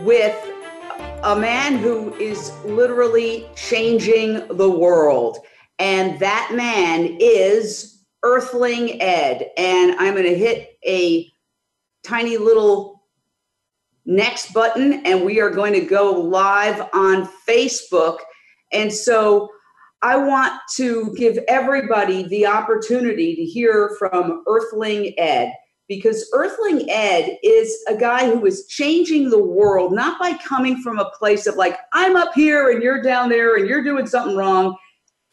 with a man who is literally changing the world. And that man is Earthling Ed. And I'm going to hit a tiny little next button, and we are going to go live on Facebook. And so I want to give everybody the opportunity to hear from Earthling Ed because Earthling Ed is a guy who is changing the world, not by coming from a place of like, I'm up here and you're down there and you're doing something wrong.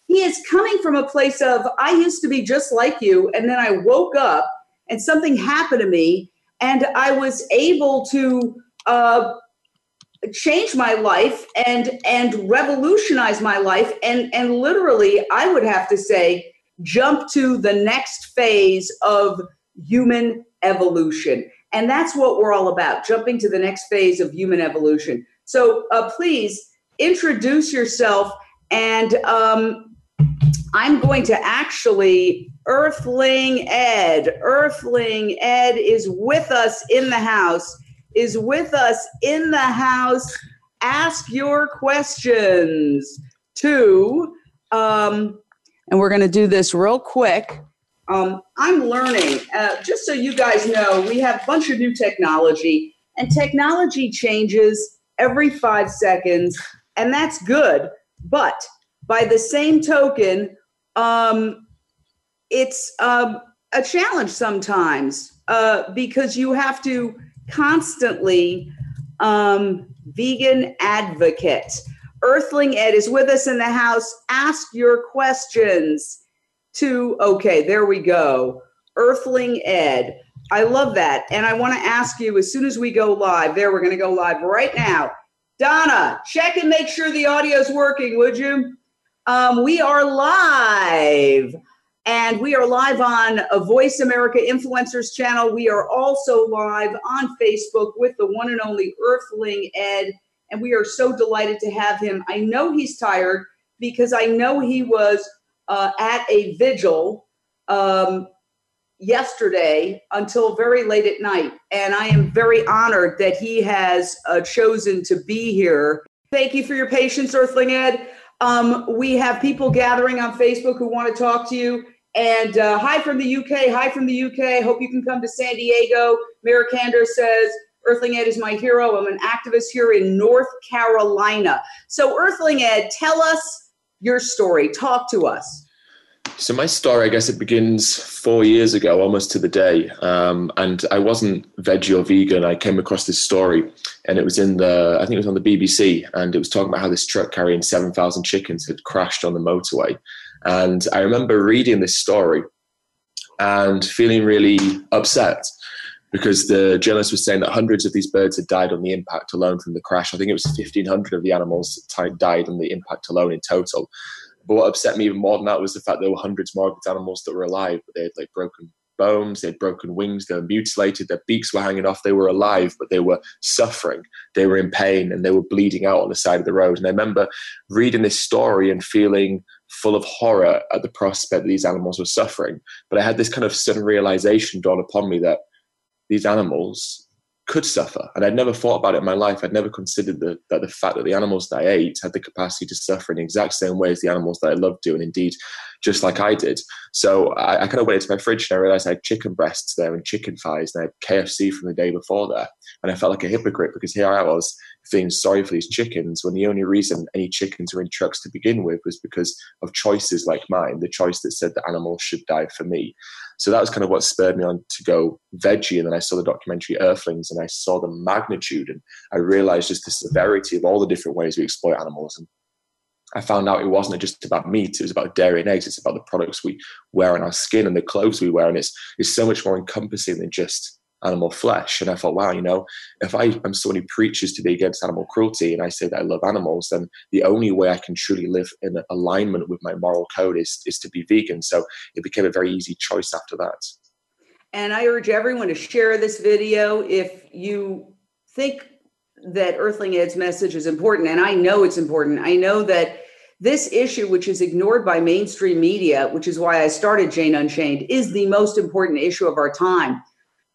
He is coming from a place of, I used to be just like you. And then I woke up and something happened to me and I was able to uh, change my life and and revolutionize my life and and literally I would have to say jump to the next phase of human evolution. And that's what we're all about, jumping to the next phase of human evolution. So uh, please introduce yourself. And um, I'm going to actually, Earthling Ed, Earthling Ed is with us in the house, is with us in the house. Ask your questions to, um, and we're going to do this real quick. Um, I'm learning. Uh, just so you guys know, we have a bunch of new technology, and technology changes every five seconds, and that's good. But by the same token, um, it's um, a challenge sometimes uh, because you have to constantly um, vegan advocate. Earthling Ed is with us in the house. Ask your questions to, okay, there we go. Earthling Ed. I love that. And I want to ask you as soon as we go live, there, we're going to go live right now. Donna, check and make sure the audio's working, would you? Um, we are live. And we are live on a Voice America Influencers channel. We are also live on Facebook with the one and only Earthling Ed. And we are so delighted to have him. I know he's tired because I know he was uh, at a vigil um, yesterday until very late at night. And I am very honored that he has uh, chosen to be here. Thank you for your patience, Earthling Ed. Um, we have people gathering on Facebook who want to talk to you. And uh, hi from the UK. Hi from the UK. Hope you can come to San Diego. Mirakander says, Earthling Ed is my hero. I'm an activist here in North Carolina. So, Earthling Ed, tell us your story. Talk to us. So my story, I guess, it begins four years ago, almost to the day. Um, and I wasn't veggie or vegan. I came across this story, and it was in the, I think it was on the BBC, and it was talking about how this truck carrying seven thousand chickens had crashed on the motorway. And I remember reading this story and feeling really upset because the journalist was saying that hundreds of these birds had died on the impact alone from the crash. I think it was 1,500 of the animals died on the impact alone in total. But what upset me even more than that was the fact there were hundreds more of these animals that were alive, but they had like broken bones, they had broken wings, they were mutilated, their beaks were hanging off, they were alive, but they were suffering, they were in pain, and they were bleeding out on the side of the road. And I remember reading this story and feeling full of horror at the prospect that these animals were suffering. But I had this kind of sudden realization dawn upon me that these animals could suffer. And I'd never thought about it in my life. I'd never considered the, that the fact that the animals that I ate had the capacity to suffer in the exact same way as the animals that I loved do, and indeed, just like I did. So I, I kind of went into my fridge and I realized I had chicken breasts there and chicken thighs, and I had KFC from the day before there. And I felt like a hypocrite because here I was feeling sorry for these chickens when the only reason any chickens were in trucks to begin with was because of choices like mine, the choice that said the animals should die for me. So that was kind of what spurred me on to go veggie. And then I saw the documentary Earthlings and I saw the magnitude and I realized just the severity of all the different ways we exploit animals. And I found out it wasn't just about meat, it was about dairy and eggs. It's about the products we wear on our skin and the clothes we wear. And it's, it's so much more encompassing than just animal flesh. And I thought, wow, you know, if I am someone who preaches to be against animal cruelty and I say that I love animals, then the only way I can truly live in alignment with my moral code is, is to be vegan. So it became a very easy choice after that. And I urge everyone to share this video if you think that Earthling Ed's message is important. And I know it's important. I know that this issue, which is ignored by mainstream media, which is why I started Jane Unchained, is the most important issue of our time.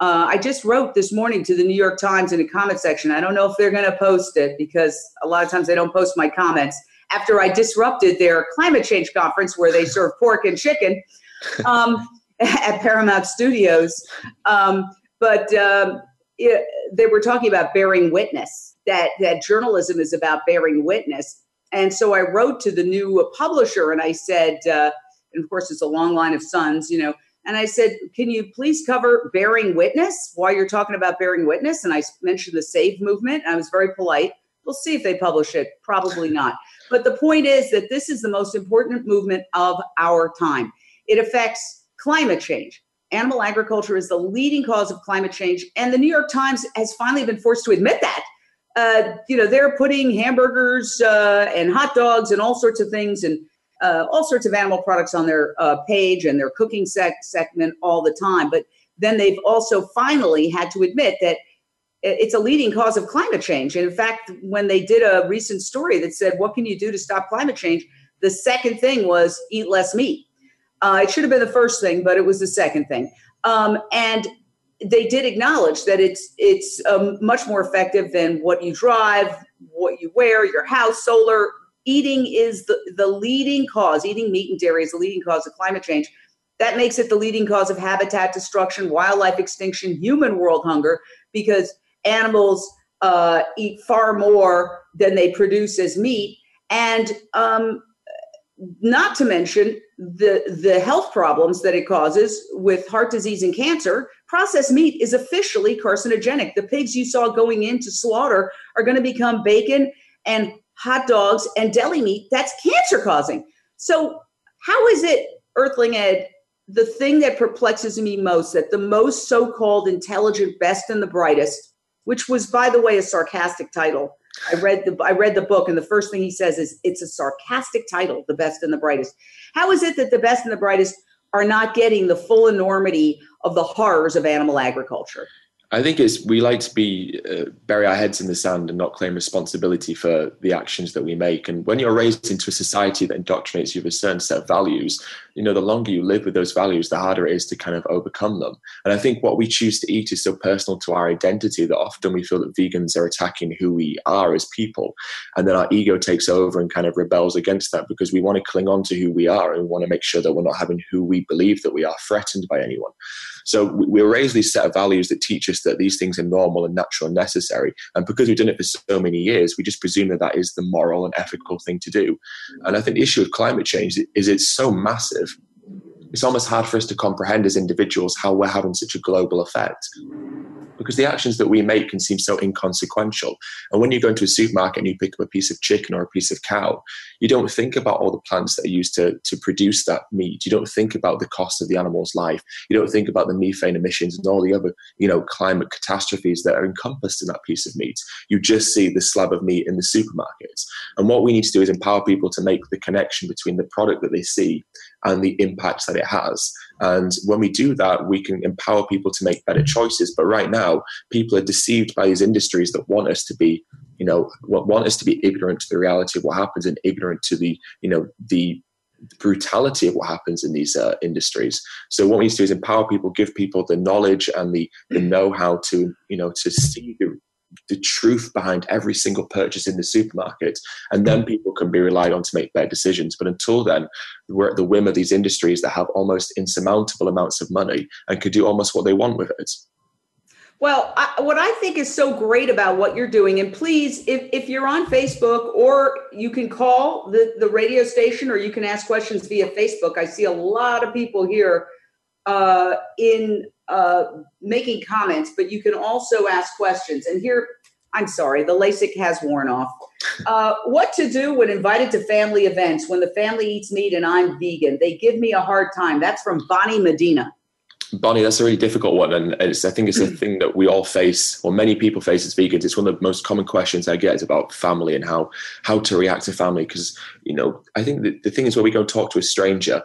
Uh, I just wrote this morning to the New York Times in the comment section. I don't know if they're going to post it because a lot of times they don't post my comments. After I disrupted their climate change conference where they serve pork and chicken um, at Paramount Studios, um, but um, it, they were talking about bearing witness. That that journalism is about bearing witness. And so I wrote to the new publisher and I said, uh, and of course it's a long line of sons, you know, and I said, Can you please cover bearing witness while you're talking about bearing witness? And I mentioned the SAVE movement. I was very polite. We'll see if they publish it. Probably not. But the point is that this is the most important movement of our time. It affects climate change. Animal agriculture is the leading cause of climate change. And the New York Times has finally been forced to admit that. Uh, you know, they're putting hamburgers uh, and hot dogs and all sorts of things and uh, all sorts of animal products on their uh, page and their cooking sec- segment all the time. But then they've also finally had to admit that it's a leading cause of climate change. And in fact, when they did a recent story that said, What can you do to stop climate change? The second thing was eat less meat. Uh, it should have been the first thing, but it was the second thing. Um, and they did acknowledge that it's it's um, much more effective than what you drive, what you wear, your house, solar, eating is the, the leading cause, eating meat and dairy is the leading cause of climate change. That makes it the leading cause of habitat destruction, wildlife extinction, human world hunger, because animals uh, eat far more than they produce as meat. And um, not to mention the, the health problems that it causes with heart disease and cancer. Processed meat is officially carcinogenic. The pigs you saw going into slaughter are going to become bacon and hot dogs, and deli meat, that's cancer causing. So, how is it, Earthling Ed, the thing that perplexes me most that the most so called intelligent, best and the brightest, which was, by the way, a sarcastic title. I read the I read the book, and the first thing he says is it's a sarcastic title, the best and the brightest. How is it that the best and the brightest are not getting the full enormity of the horrors of animal agriculture? I think it's we like to be uh, bury our heads in the sand and not claim responsibility for the actions that we make. And when you're raised into a society that indoctrinates you with a certain set of values, you know, the longer you live with those values, the harder it is to kind of overcome them. And I think what we choose to eat is so personal to our identity that often we feel that vegans are attacking who we are as people. And then our ego takes over and kind of rebels against that because we want to cling on to who we are and we want to make sure that we're not having who we believe that we are threatened by anyone. So we are raised these set of values that teach us that these things are normal and natural and necessary. And because we've done it for so many years, we just presume that that is the moral and ethical thing to do. And I think the issue of climate change is it's so massive. It's almost hard for us to comprehend as individuals how we're having such a global effect because the actions that we make can seem so inconsequential. And when you go into a supermarket and you pick up a piece of chicken or a piece of cow, you don't think about all the plants that are used to, to produce that meat. You don't think about the cost of the animal's life. You don't think about the methane emissions and all the other, you know, climate catastrophes that are encompassed in that piece of meat. You just see the slab of meat in the supermarket. And what we need to do is empower people to make the connection between the product that they see and the impact that it has. And when we do that, we can empower people to make better choices. But right now, people are deceived by these industries that want us to be, you know, want us to be ignorant to the reality of what happens and ignorant to the, you know, the brutality of what happens in these uh, industries. So what we need to do is empower people, give people the knowledge and the the know how to you know to see the the truth behind every single purchase in the supermarket, and then mm. people can be relied on to make better decisions. But until then, we're at the whim of these industries that have almost insurmountable amounts of money and could do almost what they want with it. Well, I, what I think is so great about what you're doing, and please, if, if you're on Facebook or you can call the, the radio station or you can ask questions via Facebook. I see a lot of people here uh, in uh, making comments, but you can also ask questions. And here, I'm sorry, the LASIK has worn off. Uh, what to do when invited to family events when the family eats meat and I'm vegan? They give me a hard time. That's from Bonnie Medina. Bonnie, that's a really difficult one, and it's, I think it's a thing that we all face, or many people face as vegans. It's one of the most common questions I get is about family and how how to react to family. Because you know, I think the, the thing is when we go and talk to a stranger,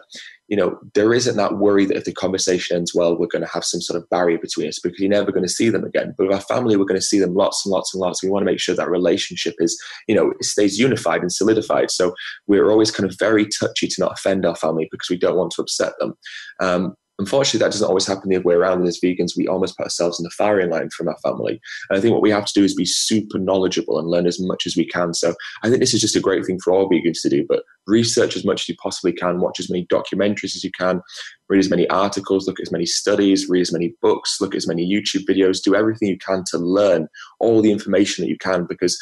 you know, there isn't that worry that if the conversation ends well, we're going to have some sort of barrier between us because you're never going to see them again. But with our family, we're going to see them lots and lots and lots. We want to make sure that relationship is, you know, stays unified and solidified. So we're always kind of very touchy to not offend our family because we don't want to upset them. Um, Unfortunately, that doesn't always happen the other way around. And as vegans, we almost put ourselves in the firing line from our family. And I think what we have to do is be super knowledgeable and learn as much as we can. So I think this is just a great thing for all vegans to do, but research as much as you possibly can, watch as many documentaries as you can, read as many articles, look at as many studies, read as many books, look at as many YouTube videos, do everything you can to learn all the information that you can because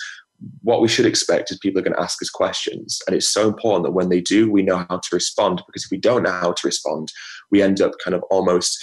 what we should expect is people are going to ask us questions. And it's so important that when they do, we know how to respond. Because if we don't know how to respond, we end up kind of almost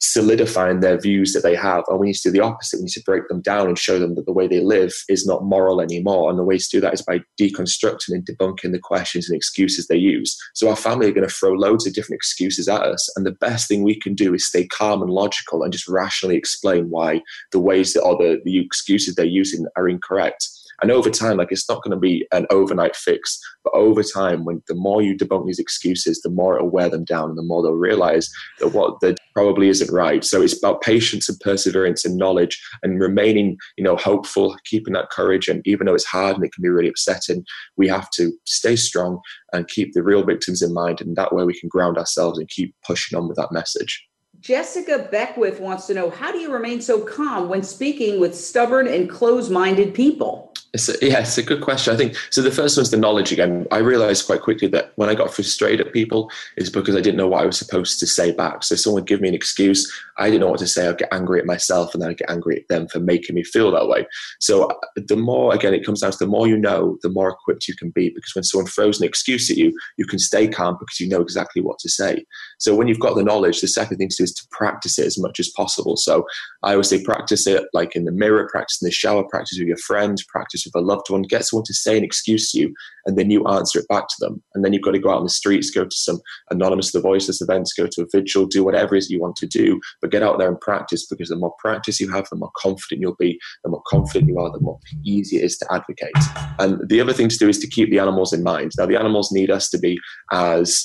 solidifying their views that they have. And we need to do the opposite. We need to break them down and show them that the way they live is not moral anymore. And the way to do that is by deconstructing and debunking the questions and excuses they use. So our family are going to throw loads of different excuses at us. And the best thing we can do is stay calm and logical and just rationally explain why the ways that or the, the excuses they're using are incorrect. And over time, like it's not going to be an overnight fix, but over time, when the more you debunk these excuses, the more it'll wear them down, and the more they'll realize that what that probably isn't right. So it's about patience and perseverance and knowledge, and remaining, you know, hopeful, keeping that courage. And even though it's hard and it can be really upsetting, we have to stay strong and keep the real victims in mind, and that way we can ground ourselves and keep pushing on with that message. Jessica Beckwith wants to know how do you remain so calm when speaking with stubborn and close minded people? It's a, yeah, it's a good question. I think so. The first one's the knowledge again. I realized quite quickly that when I got frustrated at people, is because I didn't know what I was supposed to say back. So someone would give me an excuse, I didn't know what to say. I'd get angry at myself, and then I'd get angry at them for making me feel that way. So uh, the more again, it comes down to the more you know, the more equipped you can be. Because when someone throws an excuse at you, you can stay calm because you know exactly what to say. So when you've got the knowledge, the second thing to do is to practice it as much as possible. So I always say practice it like in the mirror, practice in the shower, practice with your friends, practice with a loved one, get someone to say an excuse to you, and then you answer it back to them. And then you've got to go out on the streets, go to some anonymous The Voiceless events, go to a vigil, do whatever it is you want to do, but get out there and practice because the more practice you have, the more confident you'll be. The more confident you are, the more easy it is to advocate. And the other thing to do is to keep the animals in mind. Now, the animals need us to be as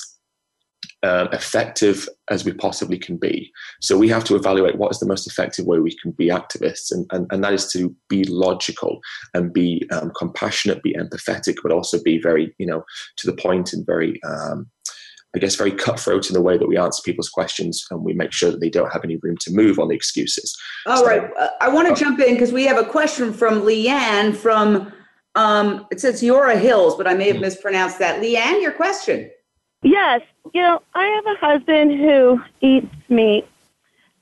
um, effective as we possibly can be. So we have to evaluate what is the most effective way we can be activists, and, and, and that is to be logical and be um, compassionate, be empathetic, but also be very, you know, to the point and very, um, I guess, very cutthroat in the way that we answer people's questions, and we make sure that they don't have any room to move on the excuses. All so, right, uh, I want to uh, jump in because we have a question from Leanne from. Um, it says Yora Hills, but I may have hmm. mispronounced that. Leanne, your question. Yes. You know, I have a husband who eats meat,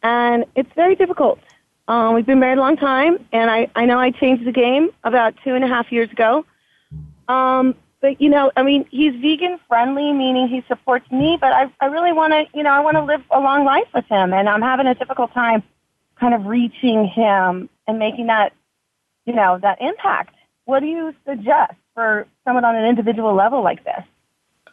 and it's very difficult. Um, we've been married a long time, and I, I know I changed the game about two and a half years ago. Um, but, you know, I mean, he's vegan friendly, meaning he supports me, but I, I really want to, you know, I want to live a long life with him, and I'm having a difficult time kind of reaching him and making that, you know, that impact. What do you suggest for someone on an individual level like this?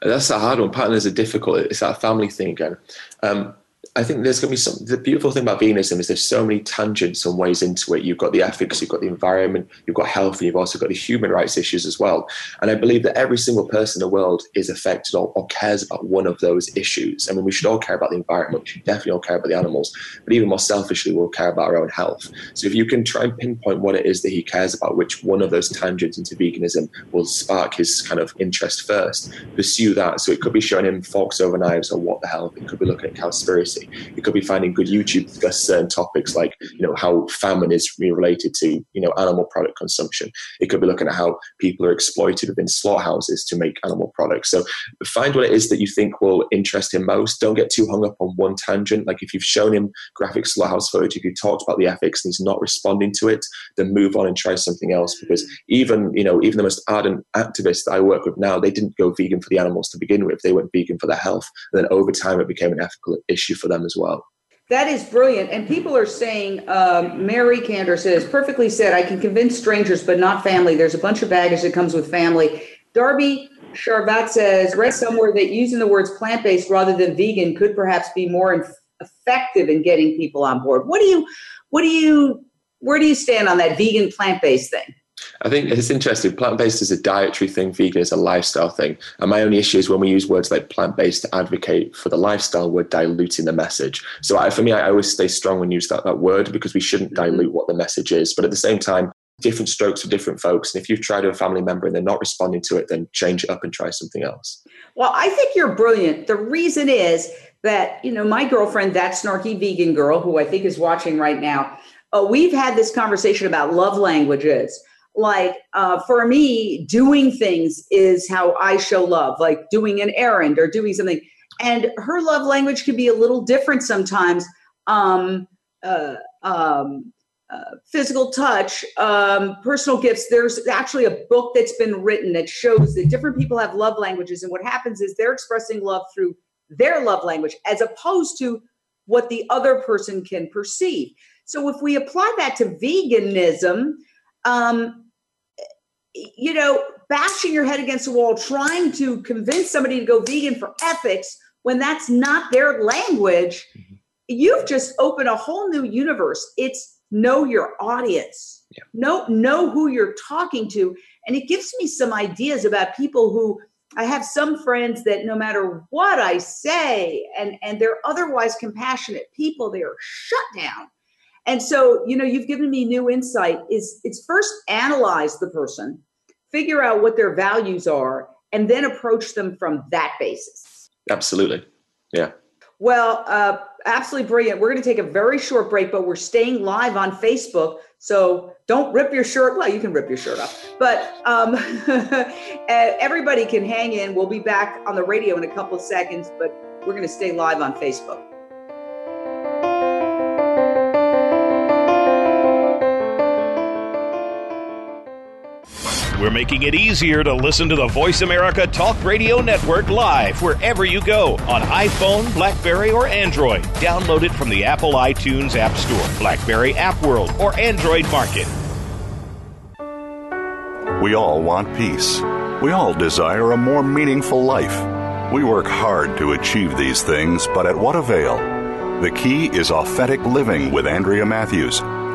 That's a hard one. Partners are difficult. It's that family thing again. Um, I think there's going to be some. The beautiful thing about veganism is there's so many tangents and ways into it. You've got the ethics, you've got the environment, you've got health, and you've also got the human rights issues as well. And I believe that every single person in the world is affected or, or cares about one of those issues. I mean, we should all care about the environment. We should definitely all care about the animals, but even more selfishly, we'll care about our own health. So if you can try and pinpoint what it is that he cares about, which one of those tangents into veganism will spark his kind of interest first, pursue that. So it could be showing him forks over knives or What the Health. It could be looking at cowspiracy You could be finding good YouTube discuss certain topics like, you know, how famine is related to, you know, animal product consumption. It could be looking at how people are exploited within slaughterhouses to make animal products. So find what it is that you think will interest him most. Don't get too hung up on one tangent. Like if you've shown him graphic slaughterhouse footage, if you talked about the ethics and he's not responding to it, then move on and try something else. Because even, you know, even the most ardent activists that I work with now, they didn't go vegan for the animals to begin with. They went vegan for their health. And then over time it became an ethical issue for them as well. That is brilliant. And people are saying, um, Mary Candor says, perfectly said, I can convince strangers, but not family. There's a bunch of baggage that comes with family. Darby Charvat says, read somewhere that using the words plant based rather than vegan could perhaps be more effective in getting people on board. What do you, what do you, where do you stand on that vegan plant based thing? I think it's interesting. Plant based is a dietary thing, vegan is a lifestyle thing. And my only issue is when we use words like plant based to advocate for the lifestyle, we're diluting the message. So I, for me, I always stay strong when you use that, that word because we shouldn't mm-hmm. dilute what the message is. But at the same time, different strokes for different folks. And if you've tried a family member and they're not responding to it, then change it up and try something else. Well, I think you're brilliant. The reason is that, you know, my girlfriend, that snarky vegan girl, who I think is watching right now, uh, we've had this conversation about love languages like uh, for me doing things is how i show love like doing an errand or doing something. And her love language can be a little different sometimes um, uh, um, uh, physical touch um, personal gifts. There's actually a book that's been written that shows that different people have love languages and what happens is they're expressing love through their love language as opposed to what the other person can perceive. So if we apply that to veganism um, you know, bashing your head against the wall, trying to convince somebody to go vegan for ethics when that's not their language, mm-hmm. you've just opened a whole new universe. It's know your audience, yeah. know know who you're talking to, and it gives me some ideas about people who I have some friends that no matter what I say, and and they're otherwise compassionate people, they are shut down and so, you know, you've given me new insight is it's first analyze the person, figure out what their values are, and then approach them from that basis. Absolutely. Yeah. Well, uh, absolutely brilliant. We're going to take a very short break, but we're staying live on Facebook. So don't rip your shirt. Well, you can rip your shirt off, but um, everybody can hang in. We'll be back on the radio in a couple of seconds, but we're going to stay live on Facebook. We're making it easier to listen to the Voice America Talk Radio Network live wherever you go on iPhone, Blackberry, or Android. Download it from the Apple iTunes App Store, Blackberry App World, or Android Market. We all want peace. We all desire a more meaningful life. We work hard to achieve these things, but at what avail? The key is authentic living with Andrea Matthews.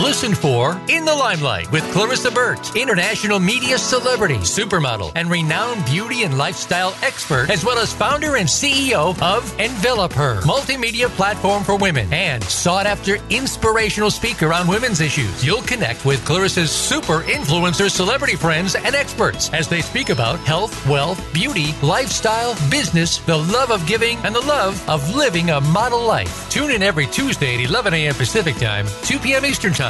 Listen for In the Limelight with Clarissa Burt, international media celebrity, supermodel, and renowned beauty and lifestyle expert, as well as founder and CEO of Envelop Her, multimedia platform for women, and sought after inspirational speaker on women's issues. You'll connect with Clarissa's super influencer celebrity friends and experts as they speak about health, wealth, beauty, lifestyle, business, the love of giving, and the love of living a model life. Tune in every Tuesday at 11 a.m. Pacific Time, 2 p.m. Eastern Time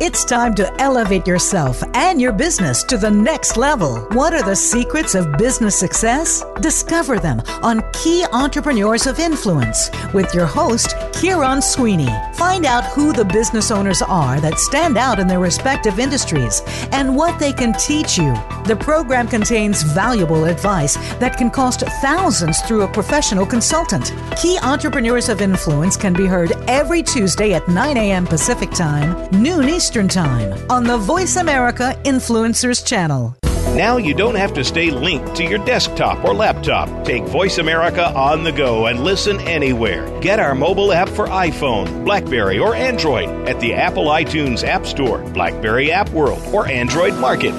It's time to elevate yourself and your business to the next level. What are the secrets of business success? Discover them on Key Entrepreneurs of Influence with your host, Kieron Sweeney. Find out who the business owners are that stand out in their respective industries and what they can teach you. The program contains valuable advice that can cost thousands through a professional consultant. Key Entrepreneurs of Influence can be heard every Tuesday at 9 a.m. Pacific Time, noon Eastern Eastern Time on the Voice America Influencers channel. Now you don't have to stay linked to your desktop or laptop. Take Voice America on the go and listen anywhere. Get our mobile app for iPhone, Blackberry, or Android at the Apple iTunes App Store, Blackberry App World, or Android Market.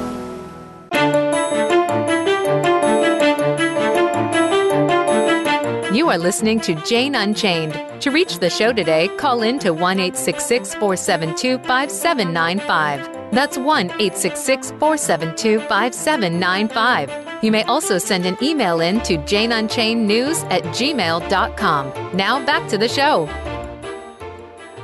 You are listening to Jane Unchained. To reach the show today, call in to 1 472 5795. That's 1 472 5795. You may also send an email in to janeunchainednews at gmail.com. Now back to the show.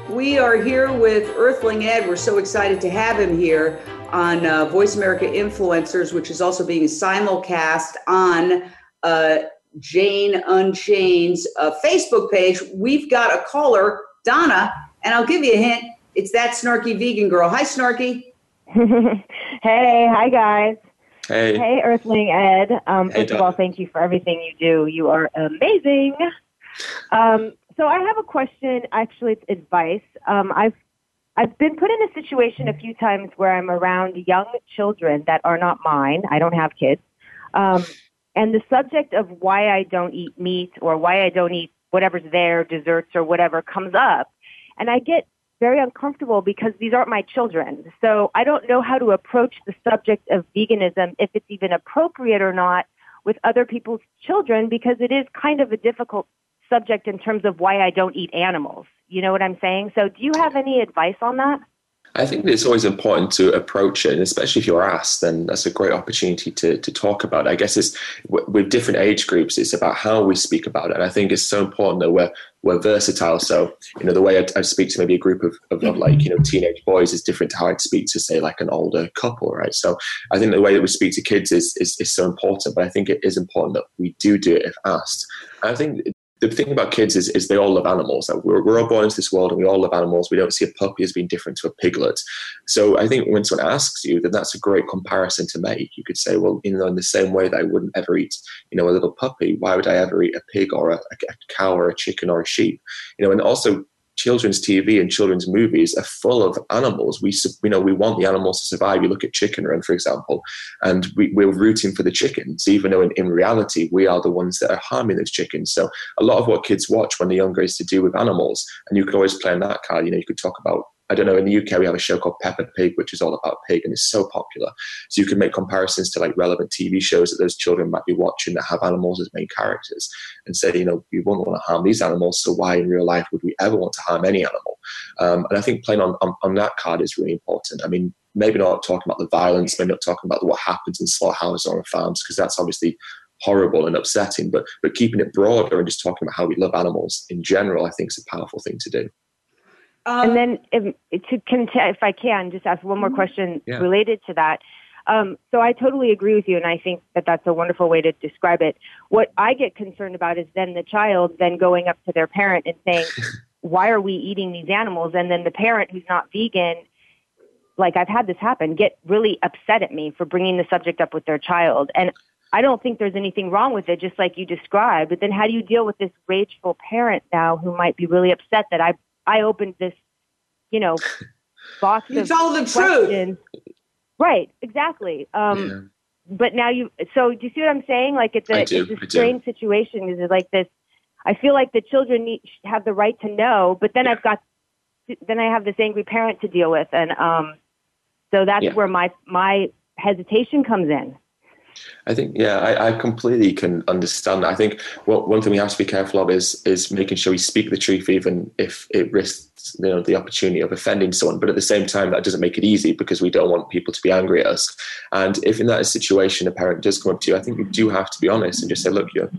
We are here with Earthling Ed. We're so excited to have him here on uh, Voice America Influencers, which is also being simulcast on uh, Jane Unchained's uh, Facebook page, we've got a caller, Donna, and I'll give you a hint. It's that snarky vegan girl. Hi, Snarky. hey, hi guys. Hey. Hey, Earthling Ed. Um, Hey, first of all, thank you for everything you do. You are amazing. Um, so I have a question. Actually, it's advice. Um, I've I've been put in a situation a few times where I'm around young children that are not mine. I don't have kids. Um, and the subject of why I don't eat meat or why I don't eat whatever's there, desserts or whatever, comes up. And I get very uncomfortable because these aren't my children. So I don't know how to approach the subject of veganism, if it's even appropriate or not, with other people's children because it is kind of a difficult subject in terms of why I don't eat animals. You know what I'm saying? So do you have any advice on that? I think it's always important to approach it, and especially if you're asked, then that's a great opportunity to, to talk about it. I guess it's with different age groups, it's about how we speak about it. And I think it's so important that we're, we're versatile. So, you know, the way I, I speak to maybe a group of, of, of like, you know, teenage boys is different to how I'd speak to, say, like an older couple, right? So I think the way that we speak to kids is, is, is so important, but I think it is important that we do do it if asked. I think the thing about kids is, is they all love animals. We're, we're all born into this world and we all love animals. We don't see a puppy as being different to a piglet. So I think when someone asks you, then that's a great comparison to make. You could say, well, you know, in the same way that I wouldn't ever eat, you know, a little puppy, why would I ever eat a pig or a, a cow or a chicken or a sheep? You know, and also children's TV and children's movies are full of animals. We, you know, we want the animals to survive. You look at Chicken Run, for example, and we, we're rooting for the chickens, even though in, in reality we are the ones that are harming those chickens. So a lot of what kids watch when they're younger is to do with animals, and you could always play on that card. You know, you could talk about. I don't know. In the UK, we have a show called Peppa Pig, which is all about pig, and it's so popular. So you can make comparisons to like relevant TV shows that those children might be watching that have animals as main characters, and say, you know, we wouldn't want to harm these animals. So why in real life would we ever want to harm any animal? Um, and I think playing on, on on that card is really important. I mean, maybe not talking about the violence, maybe not talking about what happens in slaughterhouses or on farms, because that's obviously horrible and upsetting. But but keeping it broader and just talking about how we love animals in general, I think is a powerful thing to do. Um, and then if, to if I can just ask one more question Yeah. related to that. Um, so I totally agree with you, and I think that that's a wonderful way to describe it. What I get concerned about is then the child then going up to their parent and saying, "Why are we eating these animals?" And then the parent who's not vegan, like I've had this happen, get really upset at me for bringing the subject up with their child, and I don't think there's anything wrong with it, just like you described. But then, how do you deal with this rageful parent now who might be really upset that I I opened this, you know, box You told the truth. questions. Right, exactly. Um, Yeah. But now you, so do you see what I'm saying? Like it's a, do, it's a strange situation. Is it like this? I feel like the children need, have the right to know, but then I've got, then I have this angry parent to deal with, and um, so that's Yeah. where my my hesitation comes in. I think, yeah, I, I completely can understand. I think what, one thing we have to be careful of is is making sure we speak the truth, even if it risks, you know, the opportunity of offending someone. But at the same time, that doesn't make it easy because we don't want people to be angry at us. And if in that situation a parent does come up to you, I think you do have to be honest and just say, look, your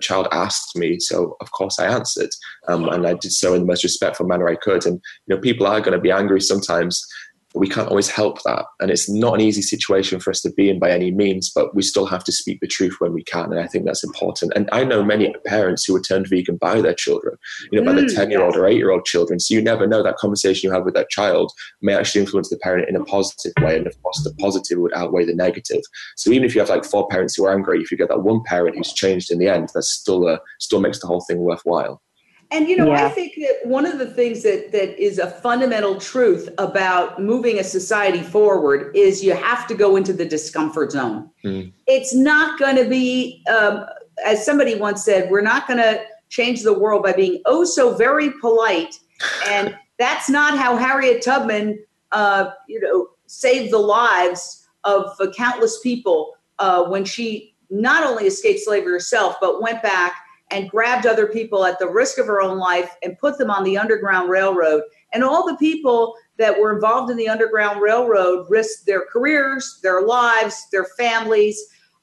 child asked me, so of course I answered, um, and I did so in the most respectful manner I could. And you know, people are going to be angry sometimes we can't always help that. And it's not an easy situation for us to be in by any means, but we still have to speak the truth when we can. And I think that's important. And I know many parents who were turned vegan by their children, you know, by their Mm, 10 year old yes. or eight year old children. So you never know that conversation you have with that child may actually influence the parent in a positive way. And of course, the positive would outweigh the negative. So even if you have like four parents who are angry, if you get that one parent who's changed in the end, that still, uh, still makes the whole thing worthwhile. And you know, I think that one of the things that that is a fundamental truth about moving a society forward is you have to go into the discomfort zone. Mm. It's not going to be, um, as somebody once said, we're not going to change the world by being oh so very polite, and that's not how Harriet Tubman, uh, you know, saved the lives of uh, countless people uh, when she not only escaped slavery herself, but went back and grabbed other people at the risk of her own life and put them on the Underground Railroad. And all the people that were involved in the Underground Railroad risked their careers, their lives, their families.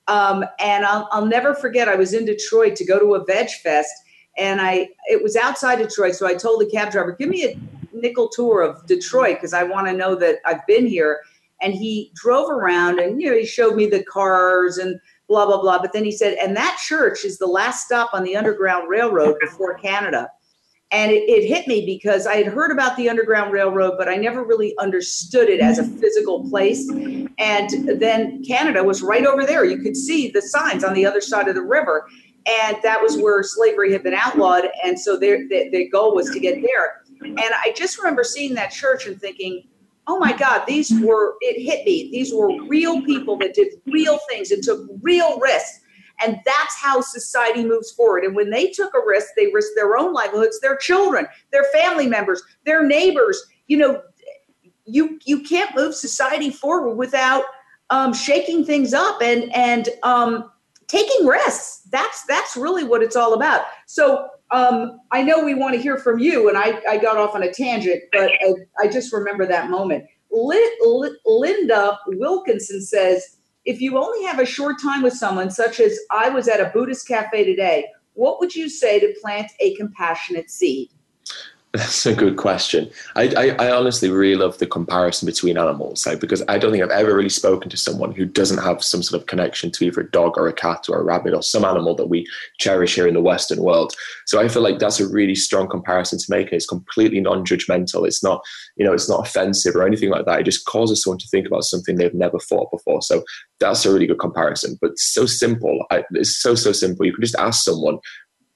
Um, and I'll, I'll never forget, I was in Detroit to go to a Veg Fest, and I it was outside Detroit. So I told the cab driver, "Give me a nickel tour of Detroit because I want to know that I've been here." And he drove around, and you know, he showed me the cars and blah blah blah. But then he said, and that church is the last stop on the Underground Railroad before Canada. And it, it, hit me because I had heard about the Underground Railroad, but I never really understood it as a physical place. And then Canada was right over there. You could see the signs on the other side of the river. And that was where slavery had been outlawed. And so their, their, their goal was to get there. And I just remember seeing that church and thinking, oh my God, these were, it hit me. These were real people that did real things and took real risks. And that's how society moves forward. And when they took a risk, they risked their own livelihoods, their children, their family members, their neighbors. You know, you you can't move society forward without um, shaking things up and and um, taking risks. That's that's really what it's all about. So um, I know we want to hear from you, and I, I got off on a tangent, but I, I just remember that moment. Linda Wilkinson says, if you only have a short time with someone, such as I was at a Buddhist cafe today, what would you say to plant a compassionate seed? That's a good question. I, I, I, honestly really love the comparison between animals, like, because I don't think I've ever really spoken to someone who doesn't have some sort of connection to either a dog or a cat or a rabbit or some animal that we cherish here in the Western world. So I feel like that's a really strong comparison to make. It's completely non-judgmental. It's not, you know, it's not offensive or anything like that. It just causes someone to think about something they've never thought before. So that's a really good comparison. But so simple. I, it's so so simple. You can just ask someone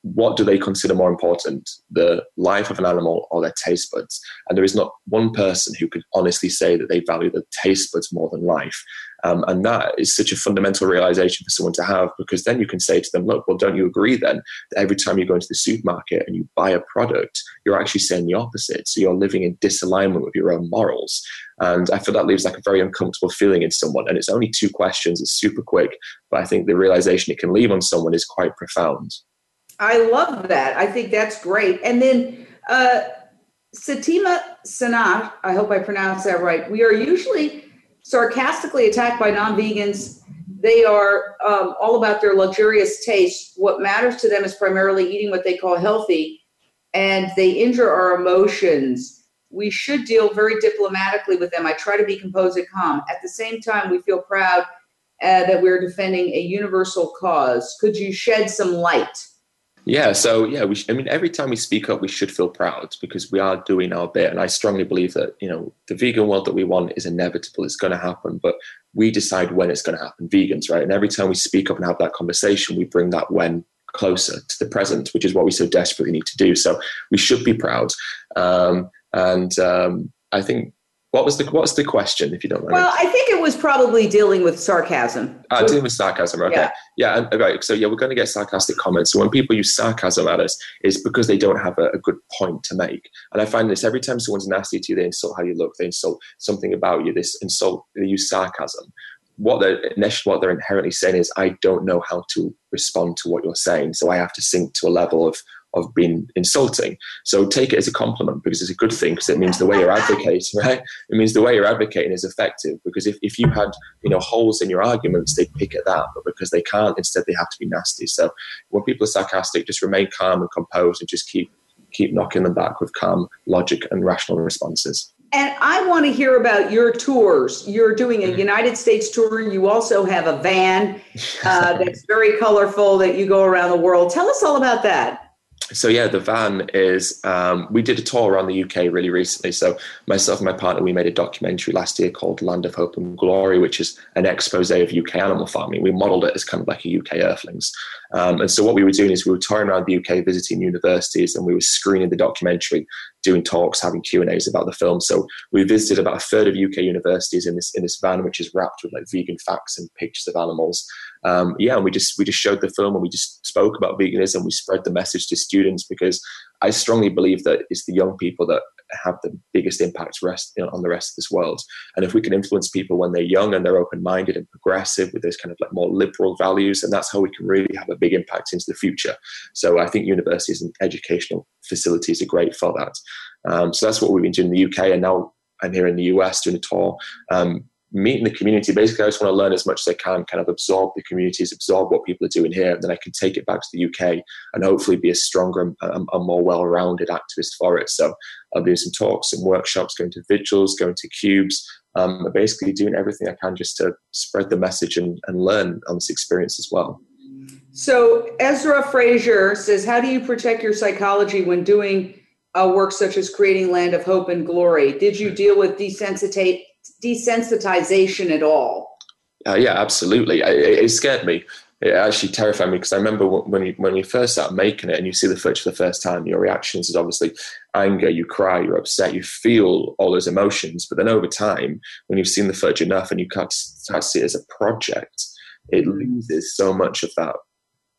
what do they consider more important, the life of an animal or their taste buds? And there is not one person who could honestly say that they value the taste buds more than life. Um, and that is such a fundamental realization for someone to have because then you can say to them, look, well, don't you agree then that every time you go into the supermarket and you buy a product, you're actually saying the opposite. So you're living in disalignment with your own morals. And I feel that leaves like a very uncomfortable feeling in someone. And it's only two questions, it's super quick. But I think the realization it can leave on someone is quite profound. I love that. I think that's great. And then uh, Satima Sanat, I hope I pronounced that right. We are usually sarcastically attacked by non vegans. They are um, all about their luxurious taste. What matters to them is primarily eating what they call healthy, and they injure our emotions. We should deal very diplomatically with them. I try to be composed and calm. At the same time, we feel proud uh, that we're defending a universal cause. Could you shed some light? Yeah, so yeah, we. I mean, every time we speak up, we should feel proud because we are doing our bit. And I strongly believe that you know the vegan world that we want is inevitable. It's going to happen, but we decide when it's going to happen. Vegans, right? And every time we speak up and have that conversation, we bring that when closer to the present, which is what we so desperately need to do. So we should be proud. Um, and um, I think what was the what's the question, if you don't mind? Well, I think it was probably dealing with sarcasm. Uh, dealing with sarcasm, okay. Yeah, yeah right. So yeah, we're going to get sarcastic comments. So when people use sarcasm at us, it's because they don't have a, a, good point to make. And I find this every time someone's nasty to you, they insult how you look, they insult something about you, this insult, they use sarcasm. What they're what they're inherently saying is, I don't know how to respond to what you're saying, so I have to sink to a level of of being insulting. So take it as a compliment because it's a good thing because it means the way you're advocating, right? It means the way you're advocating is effective because if, if you had, you know, holes in your arguments, they'd pick at that, but because they can't, instead they have to be nasty. So when people are sarcastic, just remain calm and composed and just keep keep knocking them back with calm logic and rational responses. And I want to hear about your tours. You're doing a mm-hmm. United States tour. You also have a van uh, that's very colorful that you go around the world. Tell us all about that so yeah, the van is. Um, we did a tour around the UK really recently. So myself and my partner, we made a documentary last year called Land of Hope and Glory, which is an expose of UK animal farming. We modelled it as kind of like a UK Earthlings. Um, and so what we were doing is we were touring around the UK, visiting universities, and we were screening the documentary, doing talks, having Q and A's about the film. So we visited about a third of UK universities in this in this van, which is wrapped with like vegan facts and pictures of animals um, yeah, and we just we just showed the film and we just spoke about veganism. We spread the message to students because I strongly believe that it's the young people that have the biggest impact rest, you know, on the rest of this world. And if we can influence people when they're young and they're open-minded and progressive with those kind of like more liberal values, and that's how we can really have a big impact into the future. So I think universities and educational facilities are great for that. Um, so that's what we've been doing in the UK, and now I'm here in the US doing a tour. Um, meeting the community. Basically, I just want to learn as much as I can, kind of absorb the communities, absorb what people are doing here, and then I can take it back to the UK and hopefully be a stronger and, and more well-rounded activist for it. So I'll doing some talks and workshops, going to vigils, going to cubes, um, basically doing everything I can just to spread the message and, and learn on this experience as well. So Ezra Frazier says, "How do you protect your psychology when doing?" uh, work such as creating Land of Hope and Glory? Did you deal with desensitization at all? Uh, yeah, absolutely. It, it scared me it actually terrified me because I remember when you when you first start making it and you see the footage for the first time, your reactions is obviously anger, you cry, you're upset, you feel all those emotions. But then over time, when you've seen the footage enough and you start to see it as a project, it loses so much of that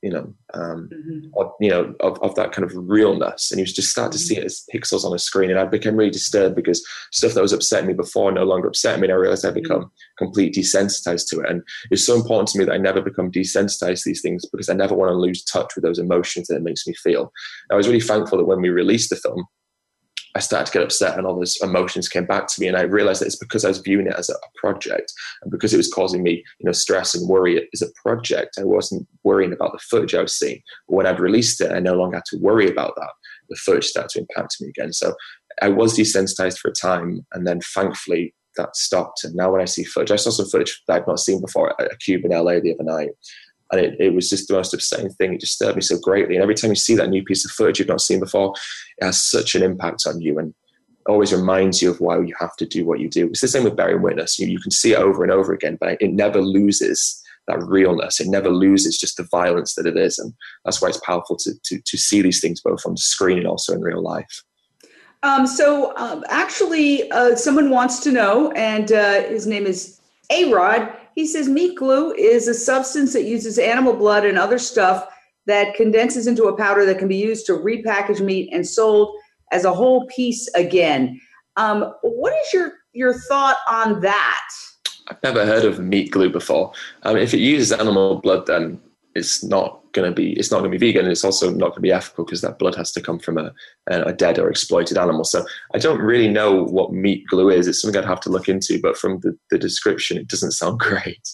you know, um, mm-hmm. or, you know, of, of that kind of realness. And you just start to see it as pixels on a screen. And I became really disturbed because stuff that was upsetting me before no longer upset me. And I realized I become mm-hmm. completely desensitized to it. And it's so important to me that I never become desensitized to these things because I never want to lose touch with those emotions that it makes me feel. I was really thankful that when we released the film, I started to get upset and all those emotions came back to me. And I realized that it's because I was viewing it as a, project and because it was causing me, you know, stress and worry as a project. I wasn't worrying about the footage I was seeing. But when I'd released it, I no longer had to worry about that. The footage started to impact me again. So I was desensitized for a time. And then thankfully that stopped. And now when I see footage, I saw some footage that I've not seen before at a cube in LA the other night and it, it was just the most upsetting thing. It disturbed me so greatly. And every time you see that new piece of footage you've not seen before, it has such an impact on you and always reminds you of why you have to do what you do. It's the same with Bearing Witness. You, you can see it over and over again, but it never loses that realness. It never loses just the violence that it is. And that's why it's powerful to, to, to see these things both on the screen and also in real life. Um, so um, actually, uh, someone wants to know, and uh, his name is A Rod. He says meat glue is a substance that uses animal blood and other stuff that condenses into a powder that can be used to repackage meat and sold as a whole piece again. Um, what is your your thought on that? I've never heard of meat glue before. Um, if it uses animal blood, then it's not going to be it's not going to be vegan and it's also not going to be ethical because that blood has to come from a, a dead or exploited animal. So i don't really know what meat glue is. It's something i'd have to look into but from the, the description it doesn't sound great.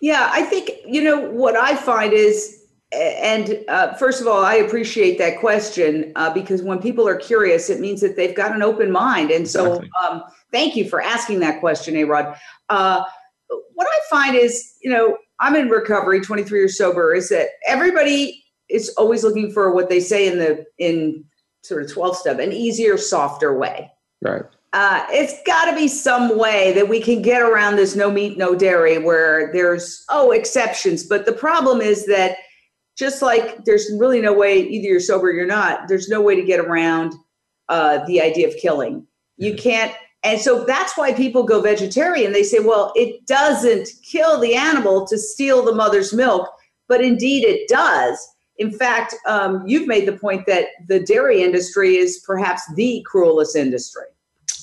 Yeah i think you know what i find is and uh, first of all i appreciate that question uh, because when people are curious it means that they've got an open mind. And so exactly. um, thank you for asking that question a rod. Uh, what i find is you know I'm in recovery, 23 years sober, is that everybody is always looking for what they say in the in sort of 12 step, an easier, softer way. Right. Uh, it's got to be some way that we can get around this no meat, no dairy, where there's oh exceptions. But the problem is that just like there's really no way either you're sober or you're not, there's no way to get around uh, the idea of killing. You can't and so that's why people go vegetarian. They say, well, it doesn't kill the animal to steal the mother's milk, but indeed it does. In fact, um, you've made the point that the dairy industry is perhaps the cruelest industry.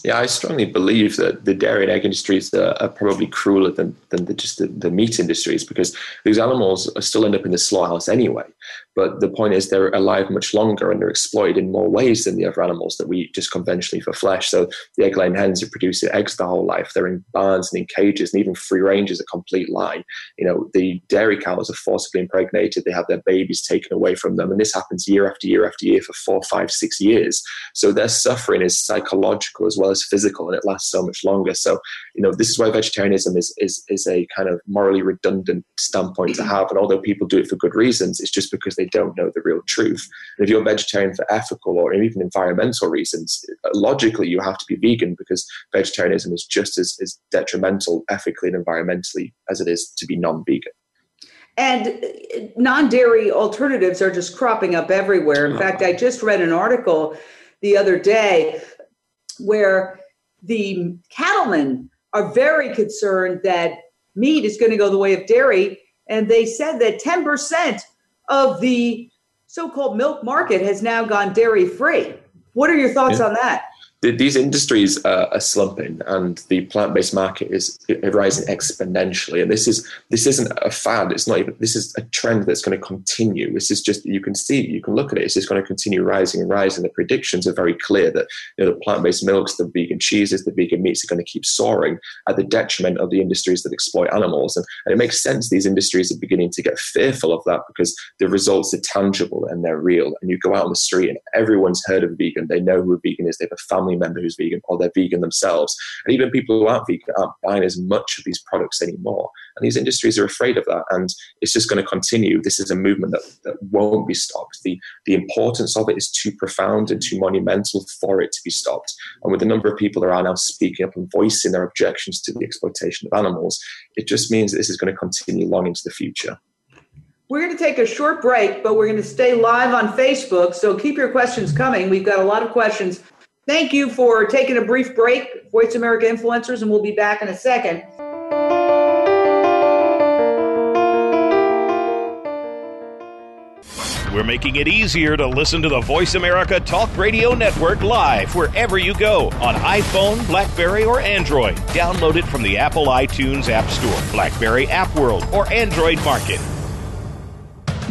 Yeah, I strongly believe that the dairy and egg industries are, are probably crueler than, than the, just the, the, meat industries because these animals still end up in the slaughterhouse anyway. But the point is, they're alive much longer and they're exploited in more ways than the other animals that we eat just conventionally for flesh. So the egg laying hens are producing eggs the whole life. They're in barns and in cages, and even free range is a complete lie. You know, the dairy cows are forcibly impregnated. They have their babies taken away from them, and this happens year after year after year for four, five, six years. So their suffering is psychological as well physical, and it lasts so much longer. So you know, this is why vegetarianism is is is a kind of morally redundant standpoint to have. And although people do it for good reasons, it's just because they don't know the real truth. And if you're vegetarian for ethical or even environmental reasons, logically you have to be vegan because vegetarianism is just as, as detrimental ethically and environmentally as it is to be non-vegan. And uh, non-dairy alternatives are just cropping up everywhere. In fact, I just read an article the other day where the cattlemen are very concerned that meat is going to go the way of dairy. And they said that 10% of the so-called milk market has now gone dairy free. What are your thoughts yeah. on that? These industries are slumping and the plant-based market is rising exponentially. And this is this isn't a fad. It's not even this is a trend that's going to continue. This is just you can see you can look at it it's just going to continue rising and rising. The predictions are very clear that you know the plant-based milks the vegan cheeses the vegan meats are going to keep soaring at the detriment of the industries that exploit animals. And, and it makes sense these industries are beginning to get fearful of that because the results are tangible and they're real. And you go out on the street and everyone's heard of a vegan. They know who a vegan is. They have a family family member who's vegan or they're vegan themselves. And even people who aren't vegan aren't buying as much of these products anymore. And these industries are afraid of that. And it's just going to continue. This is a movement that, that won't be stopped. The, the importance of it is too profound and too monumental for it to be stopped. And with the number of people that are now speaking up and voicing their objections to the exploitation of animals, it just means that this is going to continue long into the future. We're going to take a short break, but we're going to stay live on Facebook. So keep your questions coming. We've got a lot of questions. Thank you for taking a brief break, Voice America Influencers, and we'll be back in a second. We're making it easier to listen to the Voice America Talk Radio Network live wherever you go on iPhone, Blackberry, or Android. Download it from the Apple iTunes App Store, Blackberry App World, or Android Market.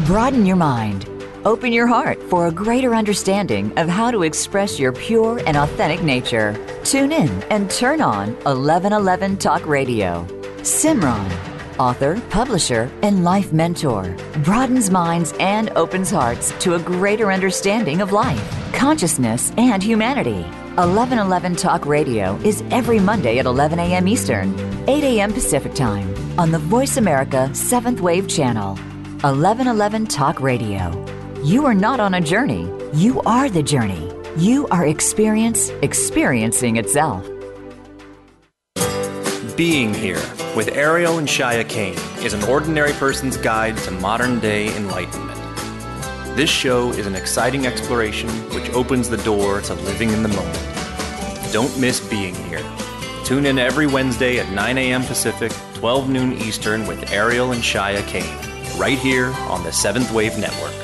Broaden your mind. Open your heart for a greater understanding of how to express your pure and authentic nature. Tune in and turn on 1111 Talk Radio. Simran, author, publisher, and life mentor, broadens minds and opens hearts to a greater understanding of life, consciousness, and humanity. 1111 Talk Radio is every Monday at 11 a.m. Eastern, 8 a.m. Pacific Time on the Voice America 7th Wave Channel. 1111 Talk Radio. You are not on a journey, you are the journey. You are experience experiencing itself. Being Here with Ariel and Shya Kane is an ordinary person's guide to modern day enlightenment. This show is an exciting exploration which opens the door to living in the moment. Don't miss Being Here. Tune in every Wednesday at 9 a.m. Pacific, 12 noon Eastern with Ariel and Shya Kane right here on the Seventh Wave Network.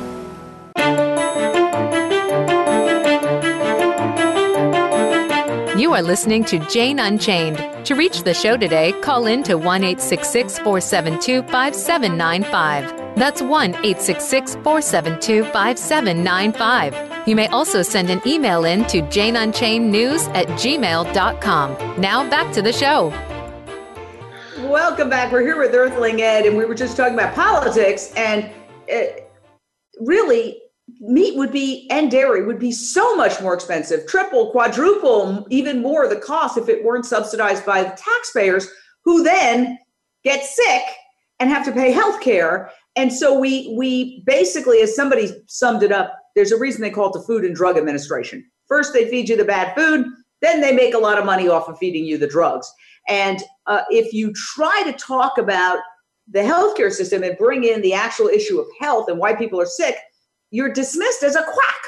You are listening to Jane Unchained. To reach the show today, call in to 1 472 5795. That's 1 472 5795. You may also send an email in to janeunchainednews at gmail.com. Now back to the show. Welcome back. We're here with Earthling Ed, and we were just talking about politics. And it, really, meat would be and dairy would be so much more expensive triple quadruple even more the cost if it weren't subsidized by the taxpayers who then get sick and have to pay health care and so we we basically as somebody summed it up there's a reason they call it the food and drug administration. First they feed you the bad food then they make a lot of money off of feeding you the drugs. And uh, if you try to talk about the healthcare system and bring in the actual issue of health and why people are sick you're dismissed as a quack.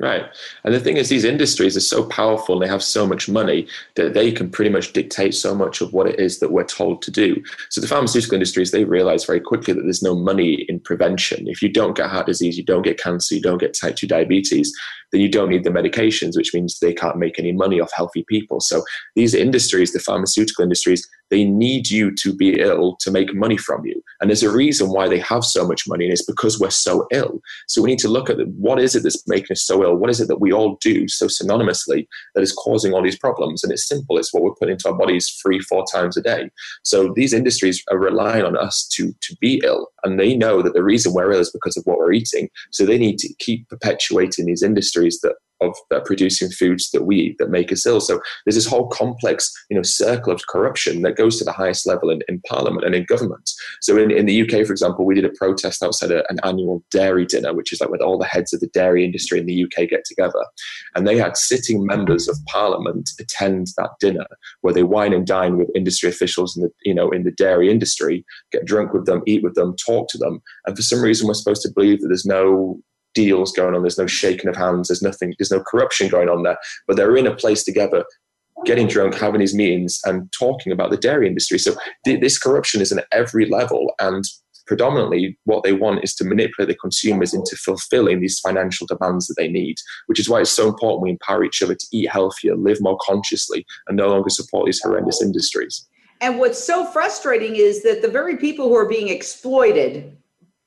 Right. And the thing is, these industries are so powerful and they have so much money that they can pretty much dictate so much of what it is that we're told to do. So the pharmaceutical industries, they realize very quickly that there's no money in prevention. If you don't get heart disease, you don't get cancer, you don't get type 2 diabetes, then you don't need the medications, which means they can't make any money off healthy people. So these industries, the pharmaceutical industries, they need you to be ill to make money from you. And there's a reason why they have so much money, and it's because we're so ill. So we need to look at what is it that's making us so ill? What is it that we all do so synonymously that is causing all these problems? And it's simple. It's what we're putting into our bodies three, four times a day. So these industries are relying on us to, to be ill. And they know that the reason we're ill is because of what we're eating. So they need to keep perpetuating these industries that of uh, producing foods that we eat that make us ill. So there's this whole complex, you know, circle of corruption that goes to the highest level in, in Parliament and in government. So in, in the UK, for example, we did a protest outside a, an annual dairy dinner, which is like when all the heads of the dairy industry in the UK get together, and they had sitting members of Parliament attend that dinner where they wine and dine with industry officials in the you know in the dairy industry, get drunk with them, eat with them, talk to them, and for some reason we're supposed to believe that there's no deals going on. There's no shaking of hands. There's nothing. There's no corruption going on there. But they're in a place together, getting drunk, having these meetings, and talking about the dairy industry. So th- this corruption is at every level, and predominantly what they want is to manipulate the consumers into fulfilling these financial demands that they need, which is why it's so important we empower each other to eat healthier, live more consciously, and no longer support these horrendous industries. And what's so frustrating is that the very people who are being exploited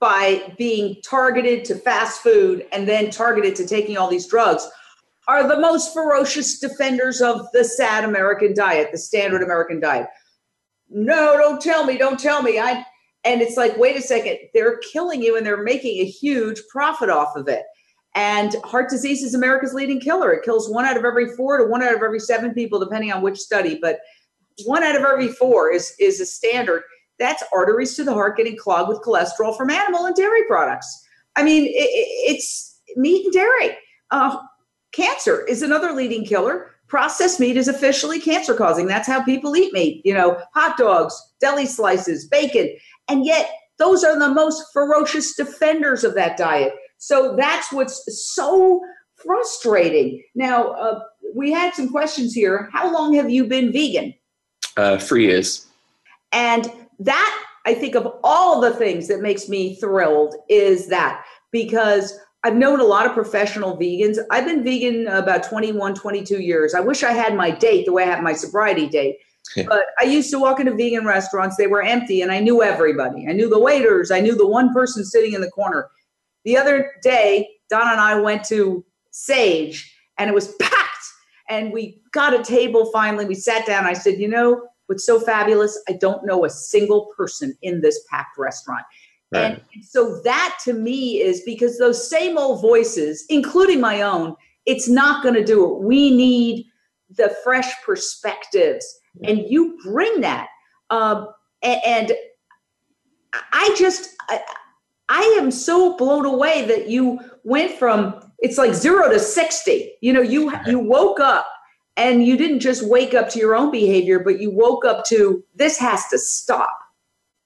by being targeted to fast food and then targeted to taking all these drugs are the most ferocious defenders of the sad American diet, the standard American diet. No, don't tell me, don't tell me. I and it's like, wait a second, they're killing you and they're making a huge profit off of it. And heart disease is America's leading killer. It kills one out of every four to one out of every seven people, depending on which study. But one out of every four is is a standard. That's arteries to the heart getting clogged with cholesterol from animal and dairy products. I mean, it, it's meat and dairy. Uh, cancer is another leading killer. Processed meat is officially cancer causing. That's how people eat meat. You know, hot dogs, deli slices, bacon. And yet, those are the most ferocious defenders of that diet. So that's what's so frustrating. Now, uh, we had some questions here. How long have you been vegan? Uh, three years. And that, I think, of all the things that makes me thrilled is that because I've known a lot of professional vegans. I've been vegan about 21, 22 years. I wish I had my date the way I have my sobriety date but I used to walk into vegan restaurants, they were empty, and I knew everybody. I knew the waiters, I knew the one person sitting in the corner. The other day, Donna and I went to Sage, and it was packed. And we got a table finally. We sat down. I said, You know what's so fabulous? I don't know a single person in this packed restaurant. Right. And so that to me is because those same old voices, including my own, it's not going to do it. We need the fresh perspectives and you bring that um, and, and, i just I, I am so blown away that you went from it's like zero to 60 you know you you woke up and you didn't just wake up to your own behavior but you woke up to this has to stop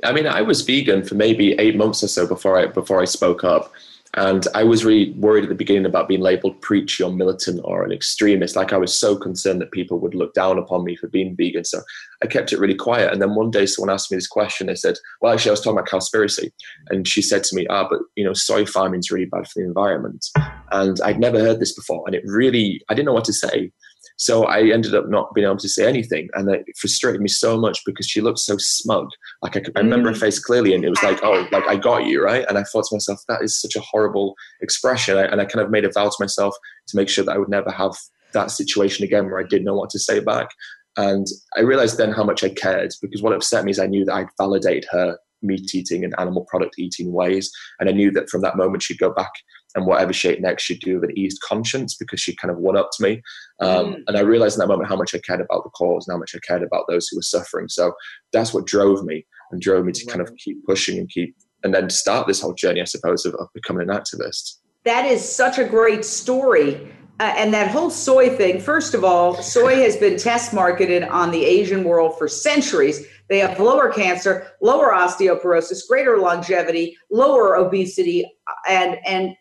i mean i was vegan for maybe eight months or so before i before i spoke up and I was really worried at the beginning about being labeled preachy or militant or an extremist. Like I was so concerned that people would look down upon me for being vegan. So I kept it really quiet. And then one day someone asked me this question. They said, well, actually, I was talking about conspiracy. And she said to me, ah, but, you know, soy farming is really bad for the environment. And I'd never heard this before. And it really, I didn't know what to say. So I ended up not being able to say anything, and it frustrated me so much because she looked so smug. Like I, could, I remember her mm. face clearly, and it was like, "Oh, like I got you, right?" And I thought to myself, "That is such a horrible expression." and I kind of made a vow to myself to make sure that I would never have that situation again where I didn't know what to say back. And I realized then how much I cared because what upset me is I knew that I'd validated her meat eating and animal product eating ways. And I knew that from that moment she'd go back and whatever shape next she'd do with an eased conscience because she kind of won up to me. Um, mm. And I realized in that moment how much I cared about the cause and how much I cared about those who were suffering. So that's what drove me and drove me to kind of keep pushing and keep, and then start this whole journey, I suppose, of, of becoming an activist. That is such a great story. Uh, and that whole soy thing, first of all, soy has been test marketed on the Asian world for centuries. They have lower cancer, lower osteoporosis, greater longevity, lower obesity, and, and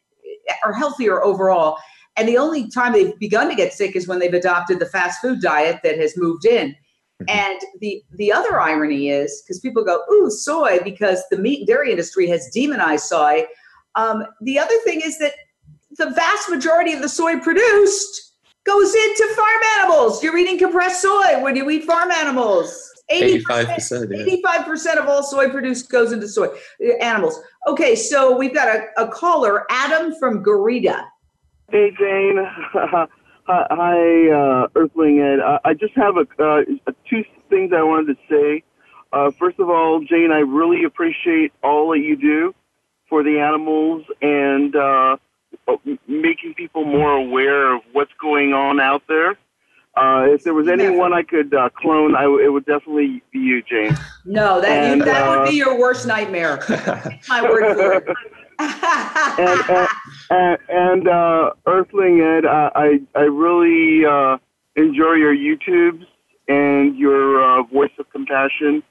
are healthier overall. And the only time they've begun to get sick is when they've adopted the fast food diet that has moved in. Mm-hmm. And the the other irony is because people go, "Ooh, soy," because the meat and dairy industry has demonized soy. Um, the other thing is that the vast majority of the soy produced goes into farm animals. You're eating compressed soy when you eat farm animals. 85%, 85% of all soy produced goes into soy uh, animals. Okay, so we've got a, a caller, Adam from Garita. Hey, Jane. Hi, uh, Earthling Ed. I just have a, uh, two things I wanted to say. Uh, first of all, Jane, I really appreciate all that you do for the animals and uh, making people more aware of what's going on out there. Uh, if there was anyone I could uh, clone, I w- it would definitely be you, Jane. No, that and, you, that uh, would be your worst nightmare. my word for it. and and, and uh, Earthling Ed, I I really uh, enjoy your YouTubes and your uh, voice of compassion.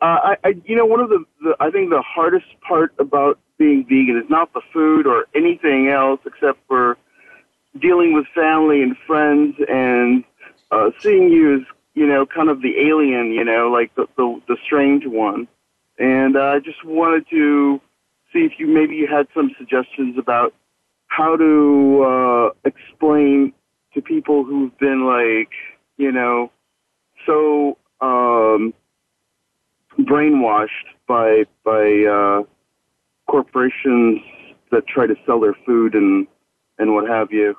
Uh, I, I you know one of the, the I think the hardest part about being vegan is not the food or anything else except for dealing with family and friends and uh, seeing you as you know kind of the alien, you know, like the the, the strange one. And uh, I just wanted to see if you maybe you had some suggestions about how to uh, explain to people who've been like, you know, so um, brainwashed by by uh, corporations that try to sell their food and and what have you.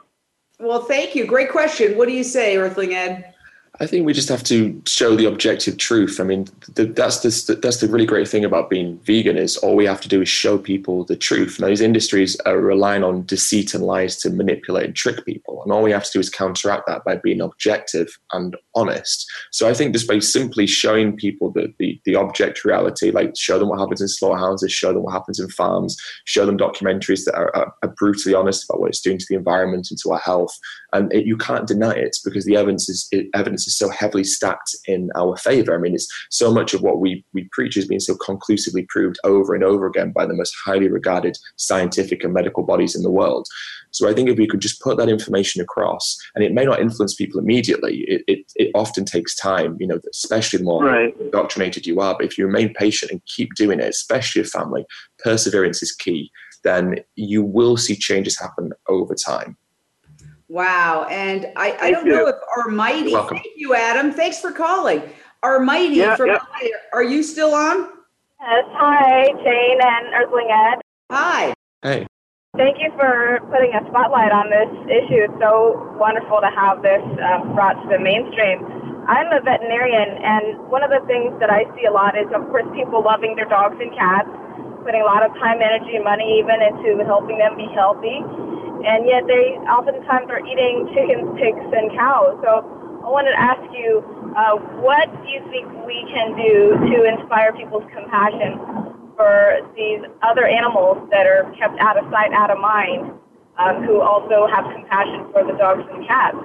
Well, thank you. Great question. What do you say, Earthling Ed? I think we just have to show the objective truth. I mean, the, that's the, that's the really great thing about being vegan is all we have to do is show people the truth. Now, these industries are relying on deceit and lies to manipulate and trick people, and all we have to do is counteract that by being objective and honest. So I think just by simply showing people the, the, the object reality, like show them what happens in slaughterhouses, show them what happens in farms, show them documentaries that are, are, are brutally honest about what it's doing to the environment and to our health, and it, you can't deny it because the evidence is it, evidence is so heavily stacked in our favor. I mean, it's so much of what we we preach is being so conclusively proved over and over again by the most highly regarded scientific and medical bodies in the world. So I think if we could just put that information across, and it may not influence people immediately, it, it, it often takes time, you know, especially the more right. indoctrinated you are. But if you remain patient and keep doing it, especially your family, perseverance is key, then you will see changes happen over time. Wow. And I, I don't you. know if Armaiti, You're thank you, Adam. Thanks for calling. Armaiti Yeah, from yeah. LA, are you still on? Yes, hi, Jane and Earthling Ed. Hi. Hey. Thank you for putting a spotlight on this issue. It's so wonderful to have this um, brought to the mainstream. I'm a veterinarian, and one of the things that I see a lot is, of course, people loving their dogs and cats, putting a lot of time, energy, and money even into helping them be healthy. And yet they oftentimes are eating chickens, pigs, and cows. So I wanted to ask you, uh, what do you think we can do to inspire people's compassion for these other animals that are kept out of sight, out of mind, um, who also have compassion for the dogs and cats?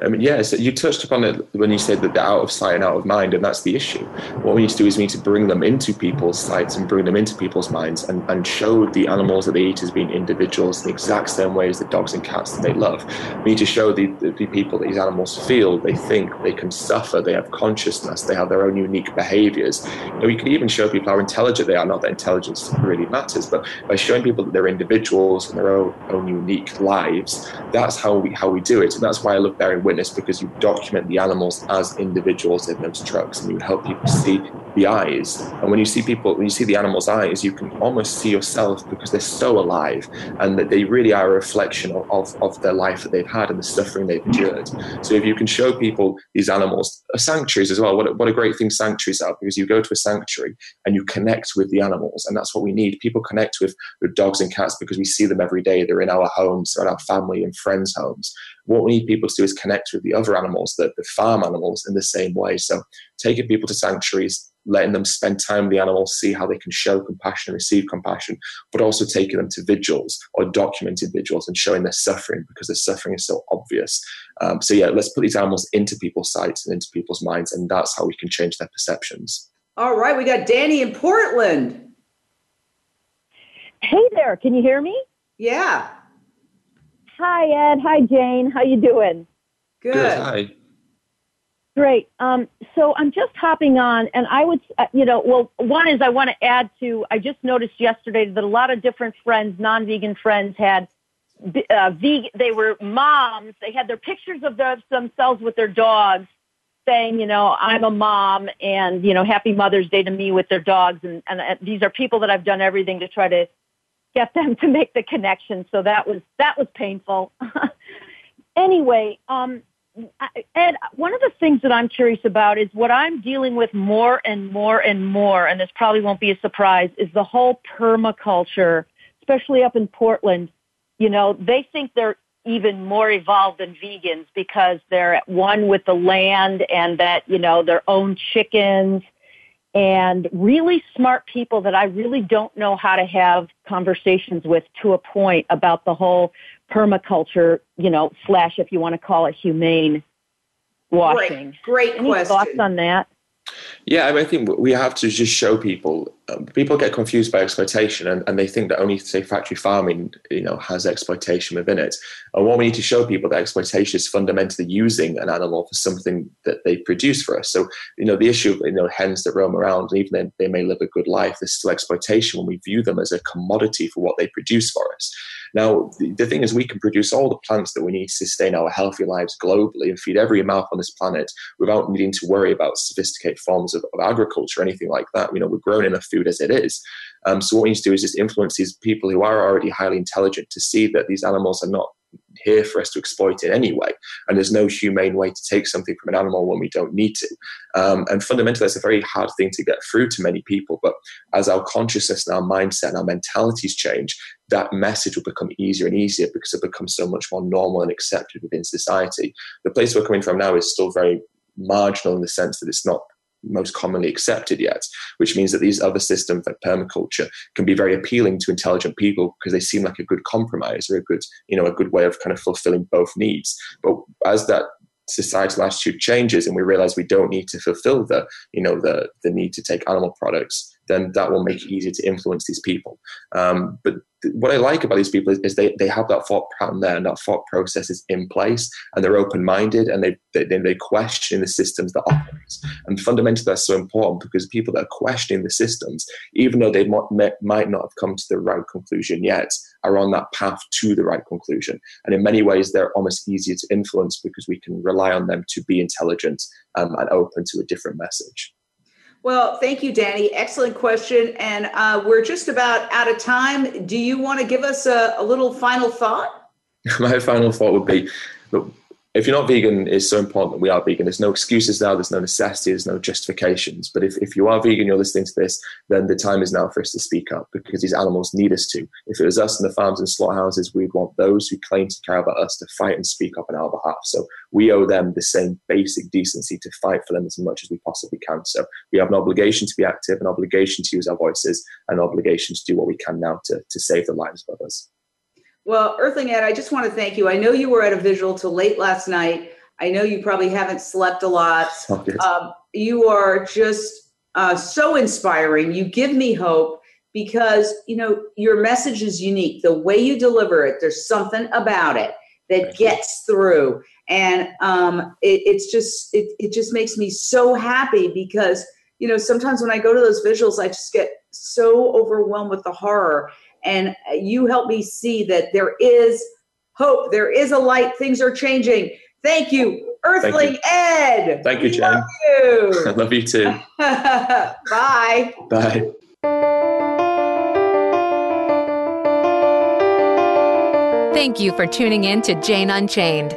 I mean, yes, you touched upon it when you said that they're out of sight and out of mind, and that's the issue. What we need to do is we need to bring them into people's sights and bring them into people's minds and, and show the animals that they eat as being individuals in the exact same way as the dogs and cats that they love. We need to show the, the, people that these animals feel, they think, they can suffer, they have consciousness, they have their own unique behaviors. Know, we could even show people how intelligent they are, not that intelligence really matters, but by showing people that they're individuals and their own, own unique lives, that's how we, how we do it. And that's why I love witness because you document the animals as individuals in those trucks and you help people see the eyes. And when you see people, when you see the animal's eyes, you can almost see yourself because they're so alive and that they really are a reflection of, of, of their life that they've had and the suffering they've endured. So if you can show people these animals, uh, sanctuaries as well, what a, what a great thing sanctuaries are because you go to a sanctuary and you connect with the animals. And that's what we need. People connect with, with dogs and cats because we see them every day. They're in our homes, they're in our family and friends' homes. What we need people to do is connect with the other animals, the, the farm animals, in the same way. So taking people to sanctuaries, letting them spend time with the animals, see how they can show compassion and receive compassion, but also taking them to vigils or documented vigils and showing their suffering because their suffering is so obvious. Um, so yeah, let's put these animals into people's sights and into people's minds, and that's how we can change their perceptions. All right. We got Danny in Portland. Hey there, can you hear me? Yeah. Hi Ed, hi Jane, how you doing? Good. Hi. Great. Um, so I'm just hopping on, and I would, uh, you know, well, one is I want to add to. I just noticed yesterday that a lot of different friends, non-vegan friends, had uh, vegan. They were moms. They had their pictures of their, themselves with their dogs, saying, you know, I'm a mom, and you know, Happy Mother's Day to me with their dogs. And, and uh, these are people that I've done everything to try to get them to make the connection. So that was that was painful. anyway, um, Ed, one of the things that I'm curious about is what I'm dealing with more and more and more, and this probably won't be a surprise, is the whole permaculture, especially up in Portland. You know, they think they're even more evolved than vegans because they're at one with the land and that, you know, their own chickens and really smart people that I really don't know how to have conversations with to a point about the whole permaculture, you know, slash if you want to call it humane washing. Great, great Any question. thoughts on that? Yeah, I, mean, I think we have to just show people um, people get confused by exploitation and, and they think that only say factory farming you know has exploitation within it. And what we need to show people that exploitation is fundamentally using an animal for something that they produce for us. So you know the issue of you know hens that roam around even though they may live a good life there's still exploitation when we view them as a commodity for what they produce for us now, the, the, thing is, we can produce all the plants that we need to sustain our healthy lives globally and feed every mouth on this planet without needing to worry about sophisticated forms of, of agriculture or anything like that. You know, we're growing enough food as it is. Um, so what we need to do is just influence these people who are already highly intelligent to see that these animals are not here for us to exploit it anyway. And there's no humane way to take something from an animal when we don't need to. Um, and fundamentally, that's a very hard thing to get through to many people. But as our consciousness and our mindset and our mentalities change, that message will become easier and easier because it becomes so much more normal and accepted within society. The place we're coming from now is still very marginal in the sense that it's not most commonly accepted yet, which means that these other systems like permaculture can be very appealing to intelligent people because they seem like a good compromise or a good, you know, a good way of kind of fulfilling both needs. But as that societal attitude changes and we realize we don't need to fulfill the, you know, the the need to take animal products, then that will make it easier to influence these people. Um, but what I like about these people is, is, they, they have that thought pattern there and that thought process is in place and they're open minded and they, they, they question the systems that operate. And fundamentally, that's so important because people that are questioning the systems, even though they might, might not have come to the right conclusion yet, are on that path to the right conclusion. And in many ways, they're almost easier to influence because we can rely on them to be intelligent um, and open to a different message. Well, thank you, Danny. Excellent question. And uh, we're just about out of time. Do you want to give us a, a little final thought? My final thought would be look, if you're not vegan, it's so important that we are vegan. There's no excuses now, there's no necessity, there's no justifications. But if, if you are vegan, you're listening to this, then the time is now for us to speak up because these animals need us to. If it was us in the farms and slaughterhouses, we'd want those who claim to care about us to fight and speak up on our behalf. So we owe them the same basic decency to fight for them as much as we possibly can. So we have an obligation to be active, an obligation to use our voices, an obligation to do what we can now to, to save the lives of others. Well, Earthling Ed, I just want to thank you. I know you were at a vigil till late last night. I know you probably haven't slept a lot. Um, you are just uh, so inspiring. You give me hope because you know your message is unique. The way you deliver it, there's something about it that gets through, and um, it, it's just it, it just makes me so happy because you know sometimes when I go to those vigils, I just get so overwhelmed with the horror and uh, you help me see that there is hope, there is a light, things are changing. Thank you, Earthling Thank you. Ed. Thank you, Jen. Love you. I love you too. Bye. Bye. Thank you for tuning in to Jane Unchained.